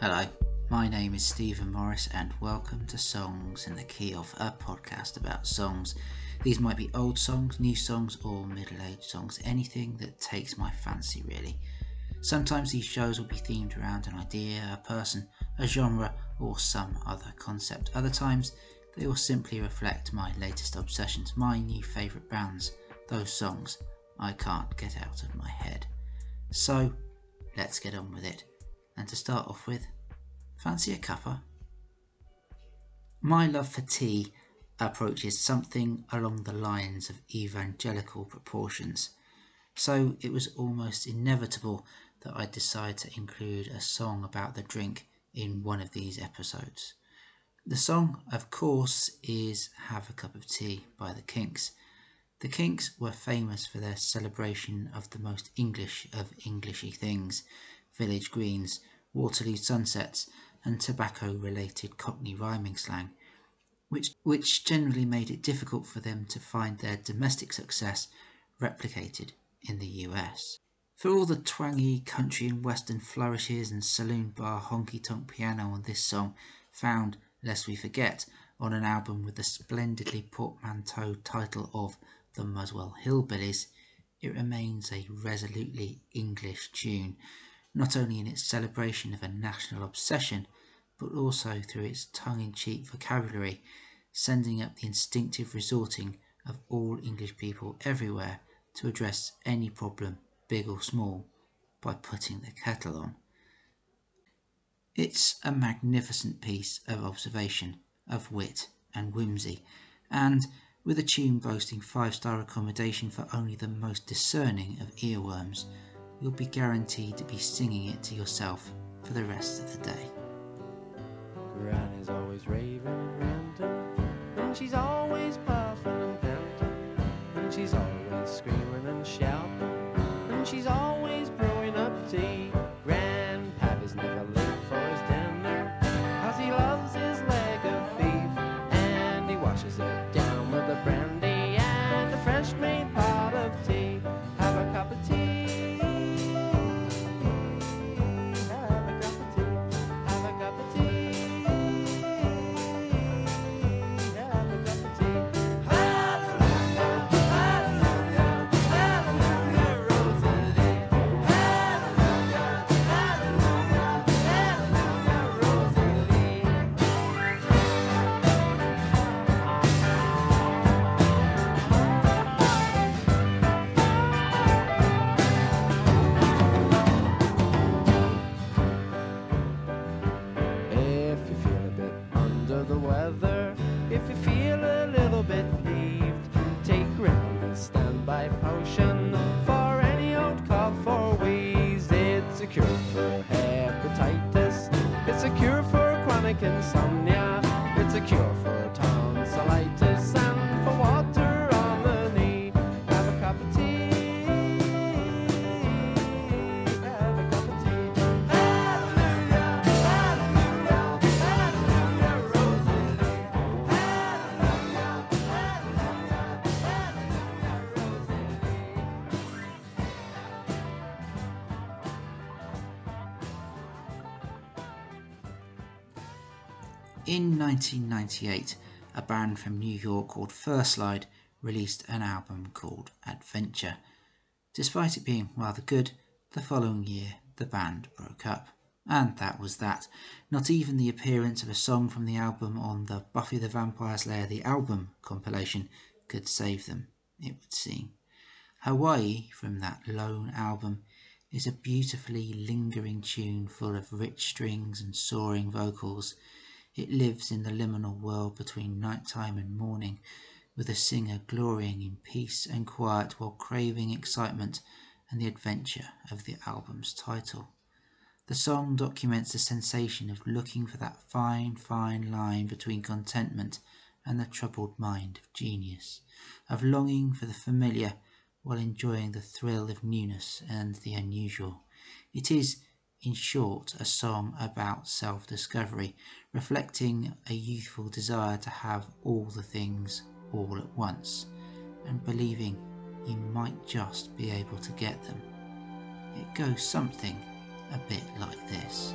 Hello, my name is Stephen Morris, and welcome to Songs in the Key of, a podcast about songs. These might be old songs, new songs, or middle aged songs, anything that takes my fancy, really. Sometimes these shows will be themed around an idea, a person, a genre, or some other concept. Other times, they will simply reflect my latest obsessions, my new favourite bands, those songs I can't get out of my head. So, let's get on with it. And to start off with, fancy a cuppa? My love for tea approaches something along the lines of evangelical proportions, so it was almost inevitable that I decide to include a song about the drink in one of these episodes. The song, of course, is Have a Cup of Tea by the Kinks. The Kinks were famous for their celebration of the most English of Englishy things village greens, Waterloo sunsets, and tobacco related Cockney rhyming slang, which, which generally made it difficult for them to find their domestic success replicated in the US. For all the twangy country and western flourishes and saloon bar honky tonk piano on this song, found, lest we forget, on an album with the splendidly portmanteau title of The Muswell Hillbillies, it remains a resolutely English tune not only in its celebration of a national obsession, but also through its tongue in cheek vocabulary, sending up the instinctive resorting of all English people everywhere to address any problem, big or small, by putting the kettle on. It's a magnificent piece of observation, of wit and whimsy, and with a tune boasting five star accommodation for only the most discerning of earworms you'll be guaranteed to be singing it to yourself for the rest of the day. Always raving and ranting, and she's always puffing and panting, and she's always screaming and shouting, and she's always 1998, a band from New York called Furslide released an album called Adventure. Despite it being rather good, the following year the band broke up. And that was that. Not even the appearance of a song from the album on the Buffy the Vampire Slayer the album compilation could save them, it would seem. Hawaii from that lone album is a beautifully lingering tune full of rich strings and soaring vocals. It lives in the liminal world between nighttime and morning, with the singer glorying in peace and quiet while craving excitement and the adventure of the album's title. The song documents the sensation of looking for that fine, fine line between contentment and the troubled mind of genius, of longing for the familiar while enjoying the thrill of newness and the unusual. It is, in short, a song about self discovery, reflecting a youthful desire to have all the things all at once, and believing you might just be able to get them. It goes something a bit like this.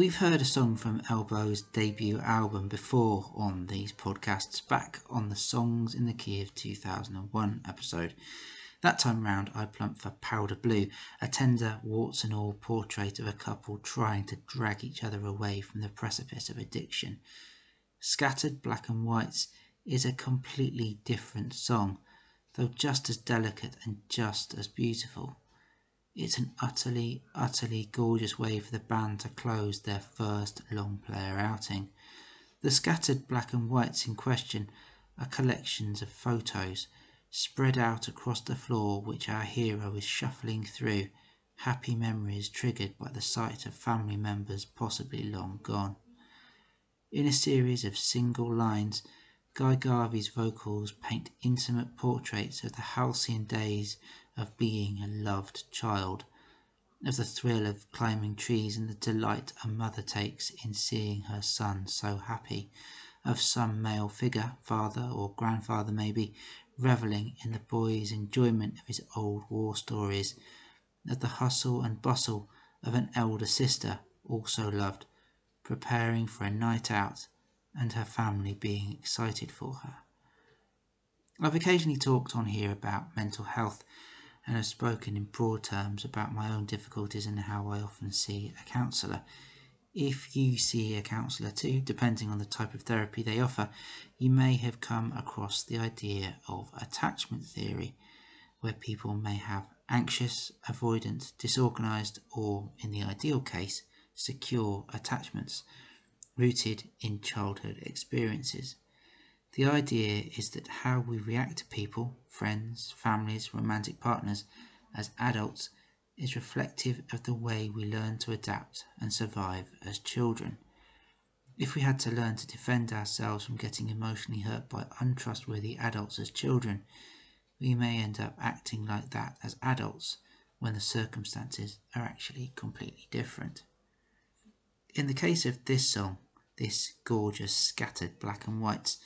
We've heard a song from Elbow's debut album before on these podcasts, back on the Songs in the Key of 2001 episode. That time round, I plumped for Powder Blue, a tender, warts and all portrait of a couple trying to drag each other away from the precipice of addiction. Scattered Black and Whites is a completely different song, though just as delicate and just as beautiful. It's an utterly, utterly gorgeous way for the band to close their first long player outing. The scattered black and whites in question are collections of photos spread out across the floor which our hero is shuffling through, happy memories triggered by the sight of family members possibly long gone. In a series of single lines, Guy Garvey's vocals paint intimate portraits of the halcyon days of being a loved child, of the thrill of climbing trees and the delight a mother takes in seeing her son so happy, of some male figure, father or grandfather maybe, revelling in the boy's enjoyment of his old war stories, of the hustle and bustle of an elder sister, also loved, preparing for a night out and her family being excited for her. I've occasionally talked on here about mental health and have spoken in broad terms about my own difficulties and how I often see a counsellor. If you see a counsellor too, depending on the type of therapy they offer, you may have come across the idea of attachment theory, where people may have anxious, avoidant, disorganized, or, in the ideal case, secure attachments rooted in childhood experiences. The idea is that how we react to people, friends, families, romantic partners, as adults is reflective of the way we learn to adapt and survive as children. If we had to learn to defend ourselves from getting emotionally hurt by untrustworthy adults as children, we may end up acting like that as adults when the circumstances are actually completely different. In the case of this song, this gorgeous scattered black and whites,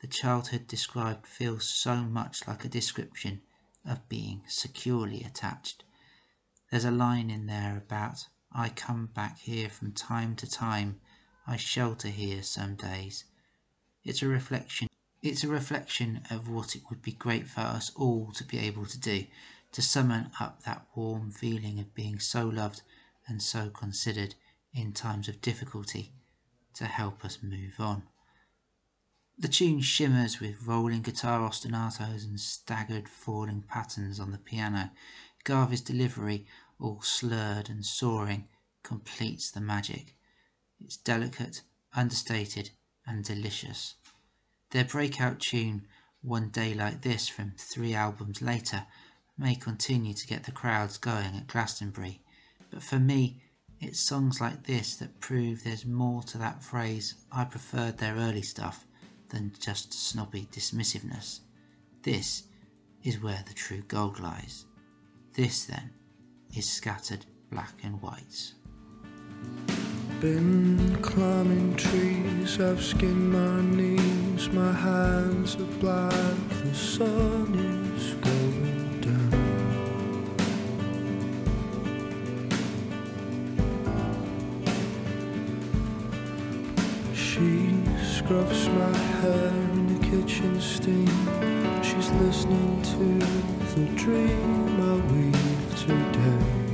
the childhood described feels so much like a description of being securely attached. There's a line in there about, I come back here from time to time, I shelter here some days. It's a reflection. It's a reflection of what it would be great for us all to be able to do, to summon up that warm feeling of being so loved and so considered in times of difficulty to help us move on. The tune shimmers with rolling guitar ostinatos and staggered falling patterns on the piano. Garvey's delivery, all slurred and soaring, completes the magic. It's delicate, understated, and delicious. Their breakout tune, One Day Like This, from three albums later, may continue to get the crowds going at Glastonbury, but for me, it's songs like this that prove there's more to that phrase, I preferred their early stuff, than just snobby dismissiveness. This is where the true gold lies. This, then, is scattered black and white. Been climbing trees, I've skinned my knees, my hands are black, the sun is going down. She scrubs my hair in the kitchen steam. She's listening to the dream I weave today.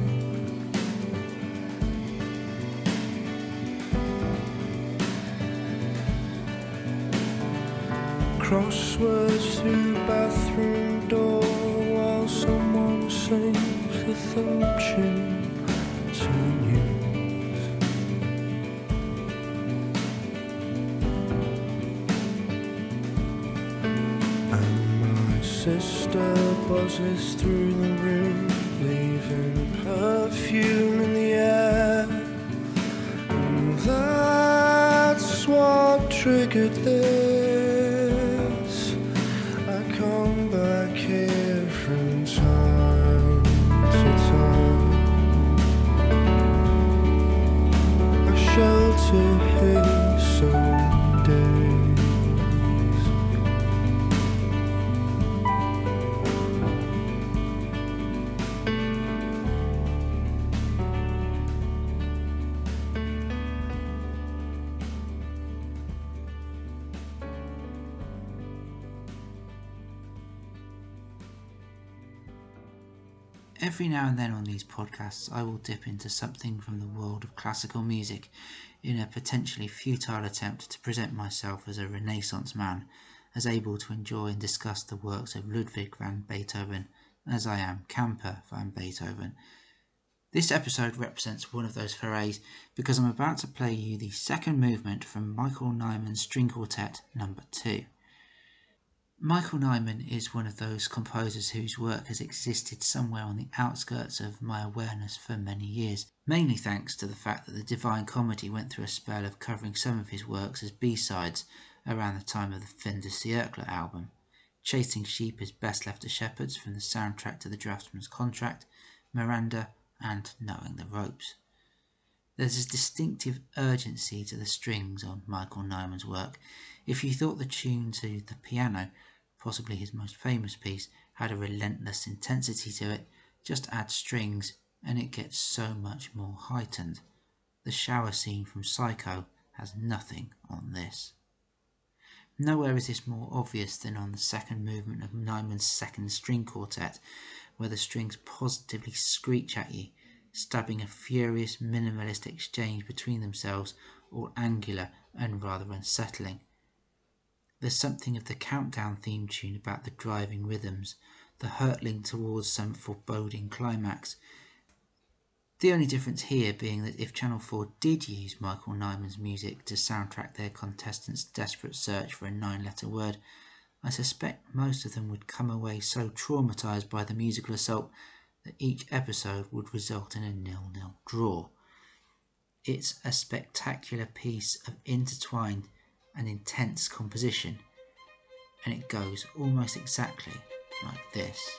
Sister buzzes through the room, leaving perfume in the air. And that's what triggered this. Every now and then on these podcasts, I will dip into something from the world of classical music in a potentially futile attempt to present myself as a Renaissance man, as able to enjoy and discuss the works of Ludwig van Beethoven as I am Camper van Beethoven. This episode represents one of those forays because I'm about to play you the second movement from Michael Nyman's String Quartet Number 2. Michael Nyman is one of those composers whose work has existed somewhere on the outskirts of my awareness for many years, mainly thanks to the fact that the Divine Comedy went through a spell of covering some of his works as B-sides around the time of the Fin de album. Chasing Sheep is best left to shepherds from the soundtrack to the Draftsman's Contract, Miranda, and Knowing the Ropes. There's a distinctive urgency to the strings on Michael Nyman's work. If you thought the tune to the piano possibly his most famous piece, had a relentless intensity to it, just add strings and it gets so much more heightened. The shower scene from Psycho has nothing on this. Nowhere is this more obvious than on the second movement of Nyman's second string quartet, where the strings positively screech at you, stabbing a furious minimalist exchange between themselves, all angular and rather unsettling. There's something of the countdown theme tune about the driving rhythms, the hurtling towards some foreboding climax. The only difference here being that if Channel 4 did use Michael Nyman's music to soundtrack their contestants' desperate search for a nine letter word, I suspect most of them would come away so traumatized by the musical assault that each episode would result in a nil nil draw. It's a spectacular piece of intertwined and intense composition, and it goes almost exactly like this.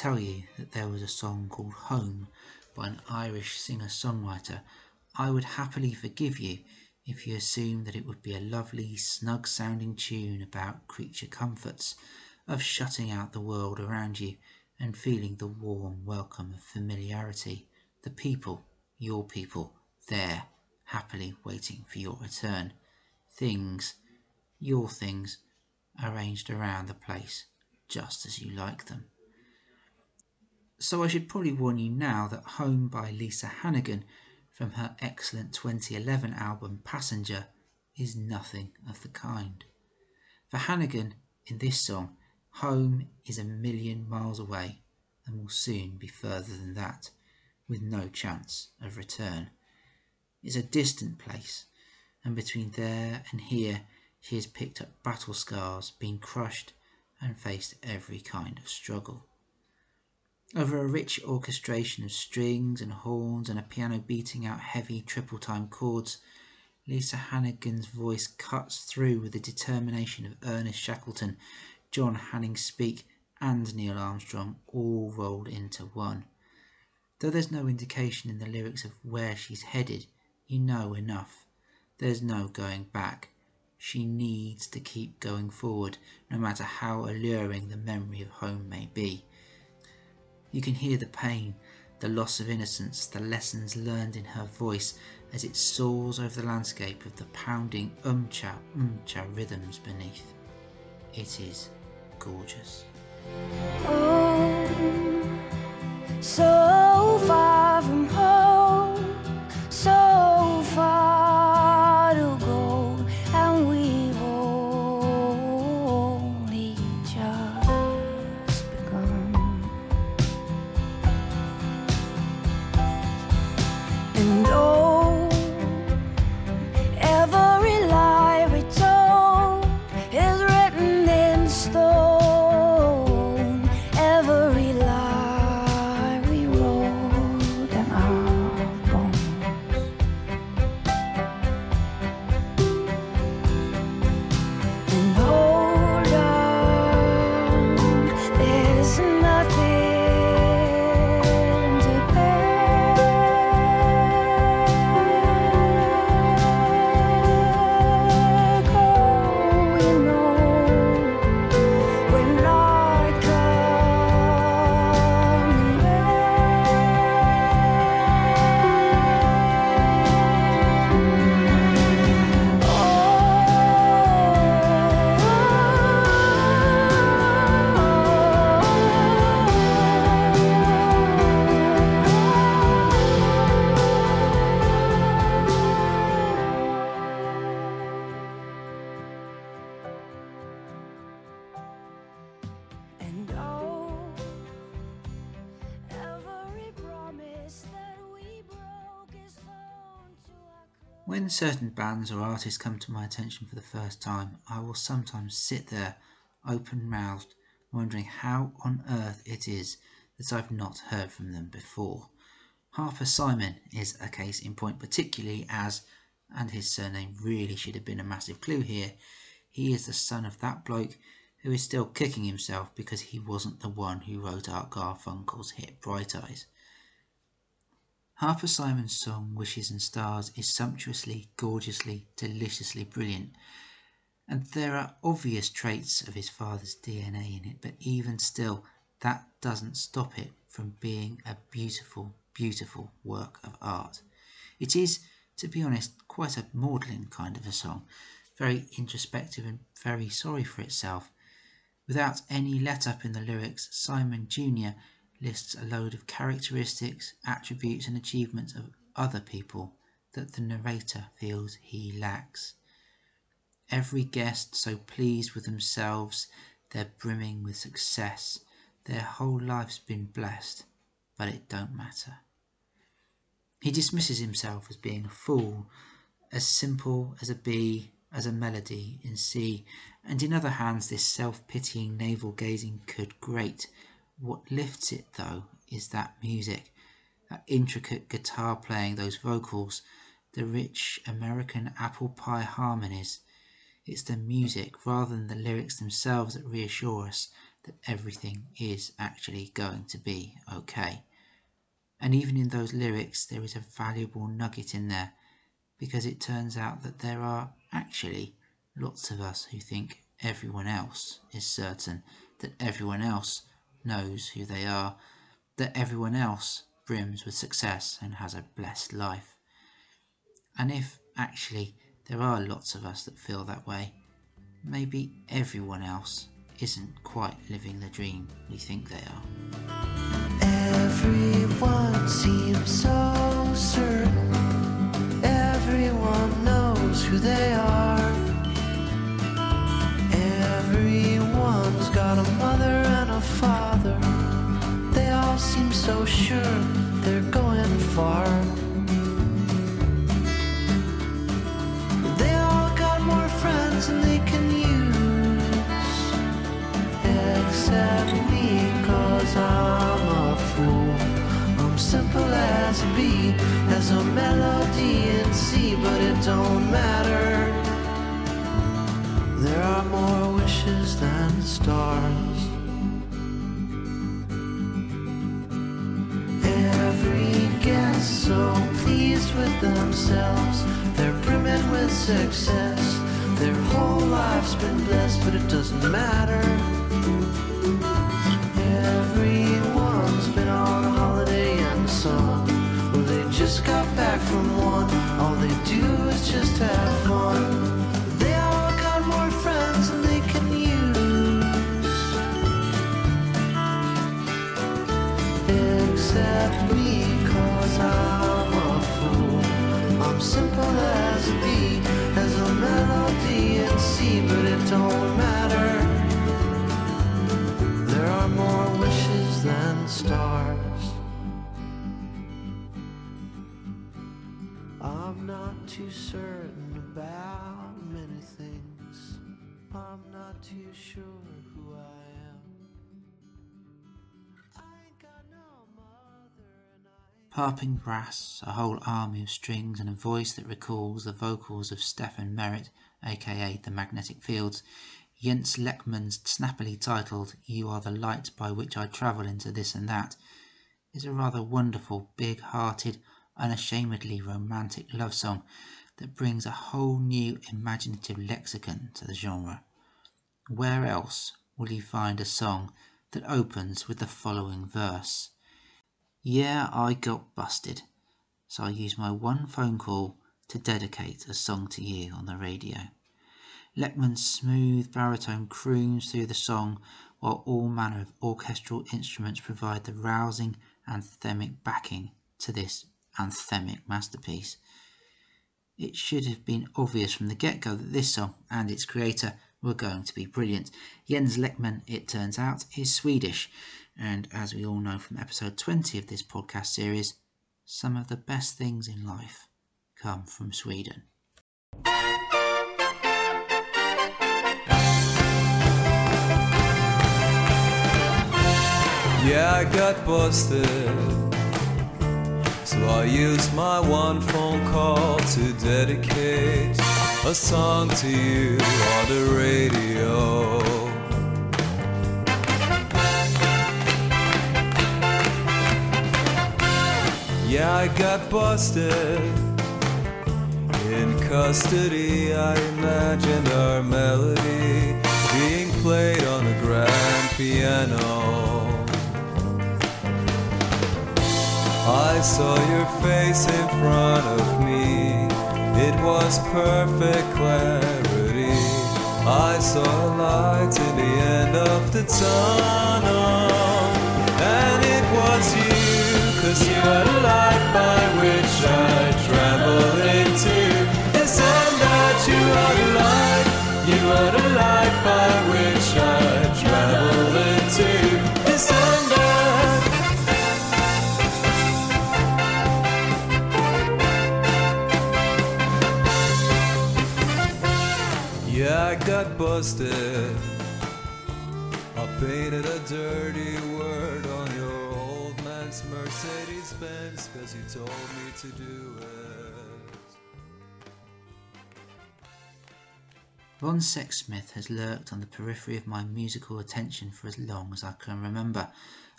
Tell you that there was a song called Home by an Irish singer songwriter, I would happily forgive you if you assumed that it would be a lovely, snug sounding tune about creature comforts, of shutting out the world around you and feeling the warm welcome of familiarity, the people, your people, there, happily waiting for your return. Things, your things, arranged around the place just as you like them. So I should probably warn you now that Home by Lisa Hannigan from her excellent 2011 album Passenger is nothing of the kind. For Hannigan, in this song, home is a million miles away and will soon be further than that, with no chance of return. It's a distant place, and between there and here she has picked up battle scars, been crushed, and faced every kind of struggle. Over a rich orchestration of strings and horns and a piano beating out heavy triple time chords, Lisa Hannigan's voice cuts through with the determination of Ernest Shackleton, John Hanning-Speke, and Neil Armstrong all rolled into one. Though there's no indication in the lyrics of where she's headed, you know enough. There's no going back. She needs to keep going forward, no matter how alluring the memory of home may be. You can hear the pain, the loss of innocence, the lessons learned in her voice as it soars over the landscape of the pounding umcha umcha rhythms beneath. It is gorgeous. Oh, so far from home, certain bands or artists come to my attention for the first time, I will sometimes sit there, open mouthed, wondering how on earth it is that I've not heard from them before. Harper Simon is a case in point, particularly as, and his surname really should have been a massive clue here, he is the son of that bloke who is still kicking himself because he wasn't the one who wrote Art Garfunkel's hit Bright Eyes. Harper Simon's song Wishes and Stars is sumptuously, gorgeously, deliciously brilliant, and there are obvious traits of his father's DNA in it, but even still, that doesn't stop it from being a beautiful, beautiful work of art. It is, to be honest, quite a maudlin kind of a song, very introspective and very sorry for itself. Without any let up in the lyrics, Simon Jr. lists a load of characteristics, attributes, and achievements of other people that the narrator feels he lacks. Every guest so pleased with themselves, they're brimming with success, their whole life's been blessed, but it don't matter. He dismisses himself as being a fool, as simple as a bee, as a melody in C, and in other hands this self-pitying navel-gazing could grate. What lifts it, though, is that music, that intricate guitar playing, those vocals, the rich American apple pie harmonies. It's the music rather than the lyrics themselves that reassure us, that everything is actually going to be okay. And even in those lyrics, there is a valuable nugget in there because it turns out that there are actually lots of us who think everyone else is certain, that everyone else knows who they are, that everyone else brims with success and has a blessed life. And if actually there are lots of us that feel that way, maybe everyone else isn't quite living the dream we think they are. Everyone seems so certain. Everyone knows who they are. So sure they're going far. They all got more friends than they can use. Except me, cause I'm a fool. I'm simple as a B, as a melody in C, but it don't matter. Themselves, they're brimming with success. Their whole life's been blessed, but it doesn't matter. Everyone's been on a holiday and song. Well, they just got back from one. All they do is just have fun. Don't matter. There are more wishes than stars. I'm not too certain about many things. I'm not too sure who I am. Harping brass, a whole army of strings, and a voice that recalls the vocals of Stephin Merritt, aka The Magnetic Fields, Jens Lekman's snappily titled You Are the Light by Which I Travel into This and That, is a rather wonderful, big hearted, unashamedly romantic love song that brings a whole new imaginative lexicon to the genre. Where else will you find a song that opens with the following verse? Yeah, I got busted, so I used my one phone call to dedicate a song to you on the radio. Lekman's smooth baritone croons through the song, while all manner of orchestral instruments provide the rousing anthemic backing to this anthemic masterpiece. It should have been obvious from the get go that this song and its creator were going to be brilliant. Jens Lekman, it turns out, is Swedish, and as we all know from episode 20 of this podcast series, some of the best things in life come from Sweden. Yeah, I got busted. So I used my one phone call to dedicate a song to you on the radio. Yeah, I got busted. Custody, I imagined our melody being played on a grand piano. I saw your face in front of me. It was perfect clarity. I saw a light in the end of the tunnel. And it was you, cause you had a light by which I travel into. You are the? You are the by which I travel? Yeah, I got busted. I painted a dirty word on your old man's Mercedes Benz cause he told me to do it. Ron Sexsmith has lurked on the periphery of my musical attention for as long as I can remember.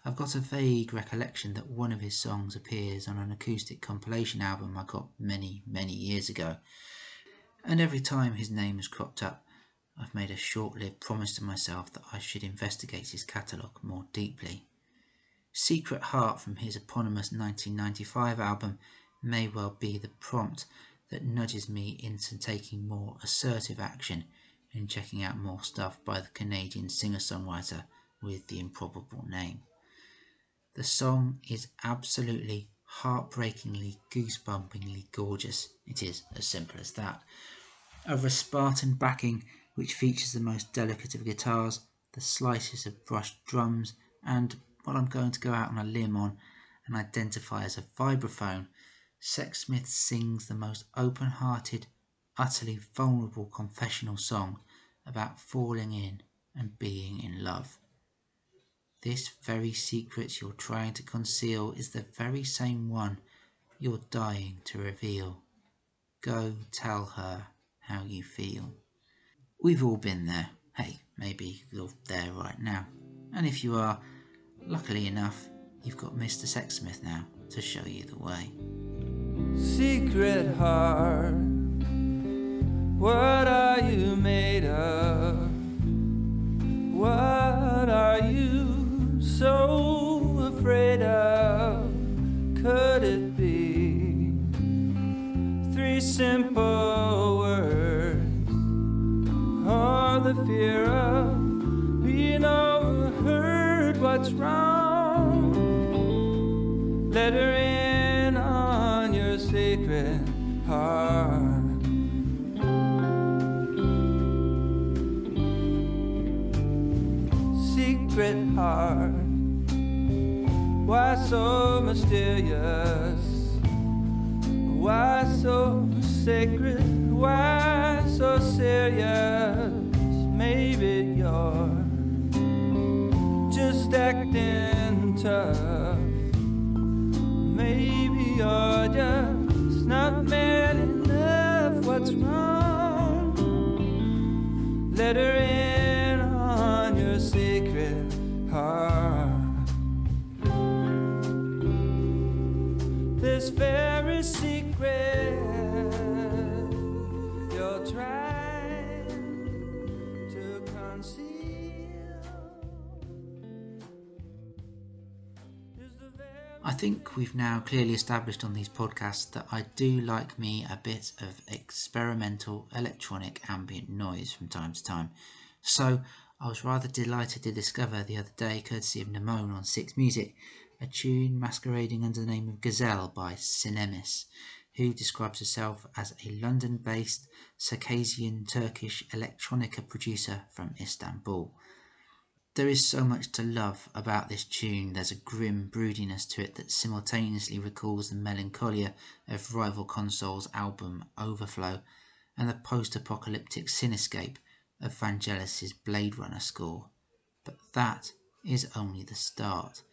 I've got a vague recollection that one of his songs appears on an acoustic compilation album I got many, many years ago. And every time his name has cropped up, I've made a short lived promise to myself that I should investigate his catalogue more deeply. Secret Heart from his eponymous 1995 album may well be the prompt that nudges me into taking more assertive action and checking out more stuff by the Canadian singer songwriter with the improbable name. The song is absolutely heartbreakingly, goosebumpingly gorgeous. It is as simple as that. Over a Spartan backing which features the most delicate of guitars, the slices of brushed drums, and what I'm going to go out on a limb on and identify as a vibraphone, Sexsmith sings the most open hearted, utterly vulnerable confessional song about falling in and being in love. This very secret you're trying to conceal is the very same one you're dying to reveal. Go tell her how you feel. We've all been there. Hey, maybe you're there right now. And if you are, luckily enough, you've got Mr. Sexsmith now to show you the way. Secret heart, what are you made of? What are you so afraid of? Could it be three simple words? Or the fear of being overheard? What's wrong? Let her in heart. Secret heart, why so mysterious? Why so sacred? Why so serious? Maybe you're just acting tough. Maybe you're just Let her in on your secret heart. This very we've now clearly established on these podcasts that I do like me a bit of experimental electronic ambient noise from time to time. So I was rather delighted to discover the other day, courtesy of Nemone on Six Music, a tune masquerading under the name of Gazelle by Sinemis, who describes herself as a London based Circassian Turkish electronica producer from Istanbul. There is so much to love about this tune. There's a grim broodiness to it that simultaneously recalls the melancholia of Rival Console's album Overflow and the post apocalyptic cinescape of Vangelis's Blade Runner score. But that is only the start.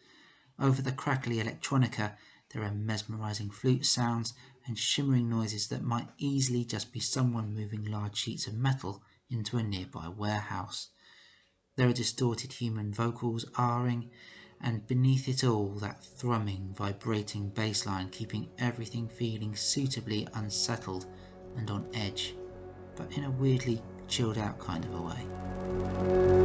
Over the crackly electronica, there are mesmerizing flute sounds and shimmering noises that might easily just be someone moving large sheets of metal into a nearby warehouse. There are distorted human vocals ahhing, and beneath it all, that thrumming, vibrating bass line keeping everything feeling suitably unsettled and on edge, but in a weirdly chilled out kind of a way.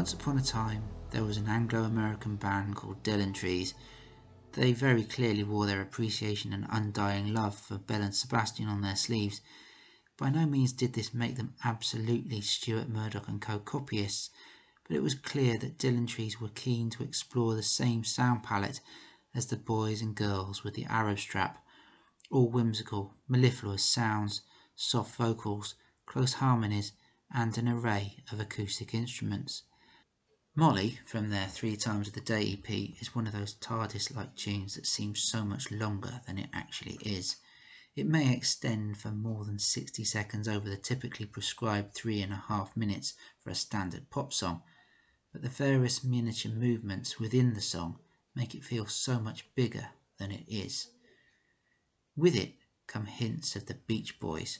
Once upon a time, there was an Anglo American band called Dylan Trees. They very clearly wore their appreciation and undying love for Belle and Sebastian on their sleeves. By no means did this make them absolutely Stuart Murdoch and co copyists, but it was clear that Dylan Trees were keen to explore the same sound palette as the boys and girls with the Arab Strap, all whimsical, mellifluous sounds, soft vocals, close harmonies, and an array of acoustic instruments. Molly, from their Three Times of the Day EP, is one of those TARDIS like tunes that seems so much longer than it actually is. It may extend for more than 60 seconds over the typically prescribed three and a half minutes for a standard pop song, but the various miniature movements within the song make it feel so much bigger than it is. With it come hints of the Beach Boys,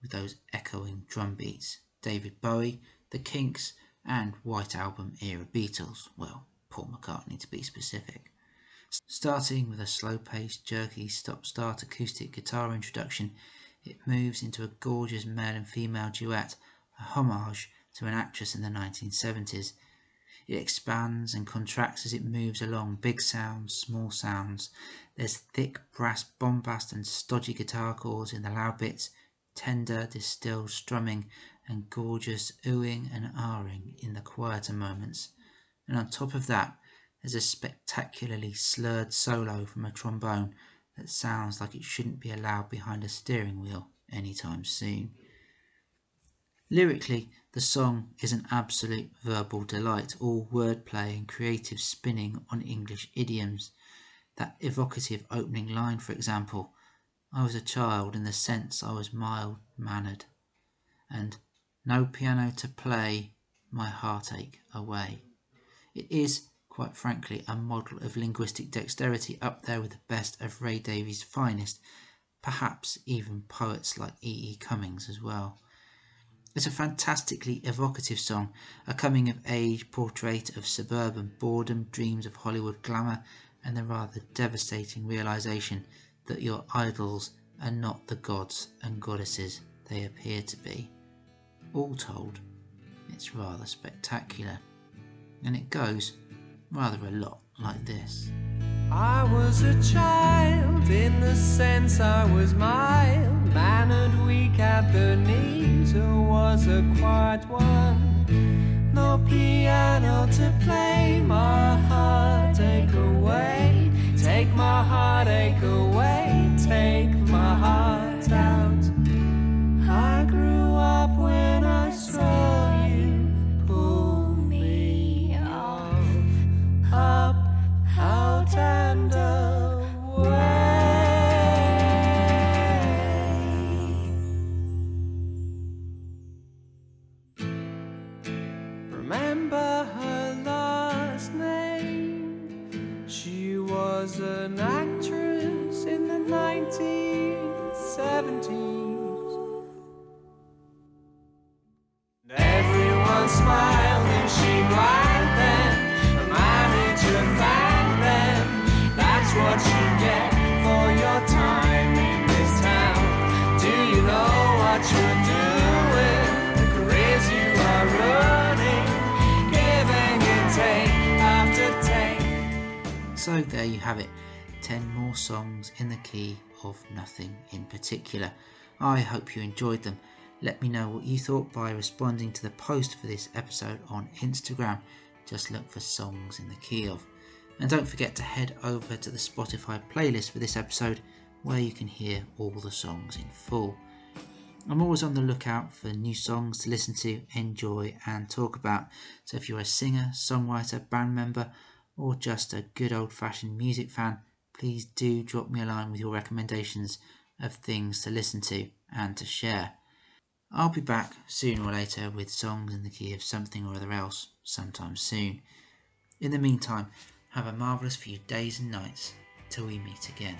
with those echoing drum beats, David Bowie, the Kinks, and White Album era Beatles, well, Paul McCartney to be specific. Starting with a slow paced, jerky, stop start acoustic guitar introduction, it moves into a gorgeous male and female duet, a homage to an actress in the 1970s. It expands and contracts as it moves along, big sounds, small sounds. There's thick brass bombast and stodgy guitar chords in the loud bits, tender, distilled strumming, and gorgeous oohing and ahhing in the quieter moments. And on top of that, there's a spectacularly slurred solo from a trombone that sounds like it shouldn't be allowed behind a steering wheel anytime soon. Lyrically, the song is an absolute verbal delight, all wordplay and creative spinning on English idioms. That evocative opening line, for example, I was a child in the sense I was mild mannered, and no piano to play my heartache away. It is, quite frankly, a model of linguistic dexterity up there with the best of Ray Davies' finest, perhaps even poets like E. E. Cummings as well. It's a fantastically evocative song, a coming of age portrait of suburban boredom, dreams of Hollywood glamour, and the rather devastating realization that your idols are not the gods and goddesses they appear to be. All told, it's rather spectacular, and it goes rather a lot like this. I was a child in the sense I was mild, mannered, weak at the knees, who was a quiet one. No piano to play my heartache away, take my heartache away, take my heart out. I grew up when I saw you enjoyed them. Let me know what you thought by responding to the post for this episode on Instagram. Just look for songs in the key of. And don't forget to head over to the Spotify playlist for this episode where you can hear all the songs in full. I'm always on the lookout for new songs to listen to, enjoy, and talk about. So if you're a singer, songwriter, band member, or just a good old fashioned music fan, please do drop me a line with your recommendations of things to listen to and to share. I'll be back sooner or later with songs in the key of something or other else sometime soon. In the meantime, have a marvellous few days and nights till we meet again.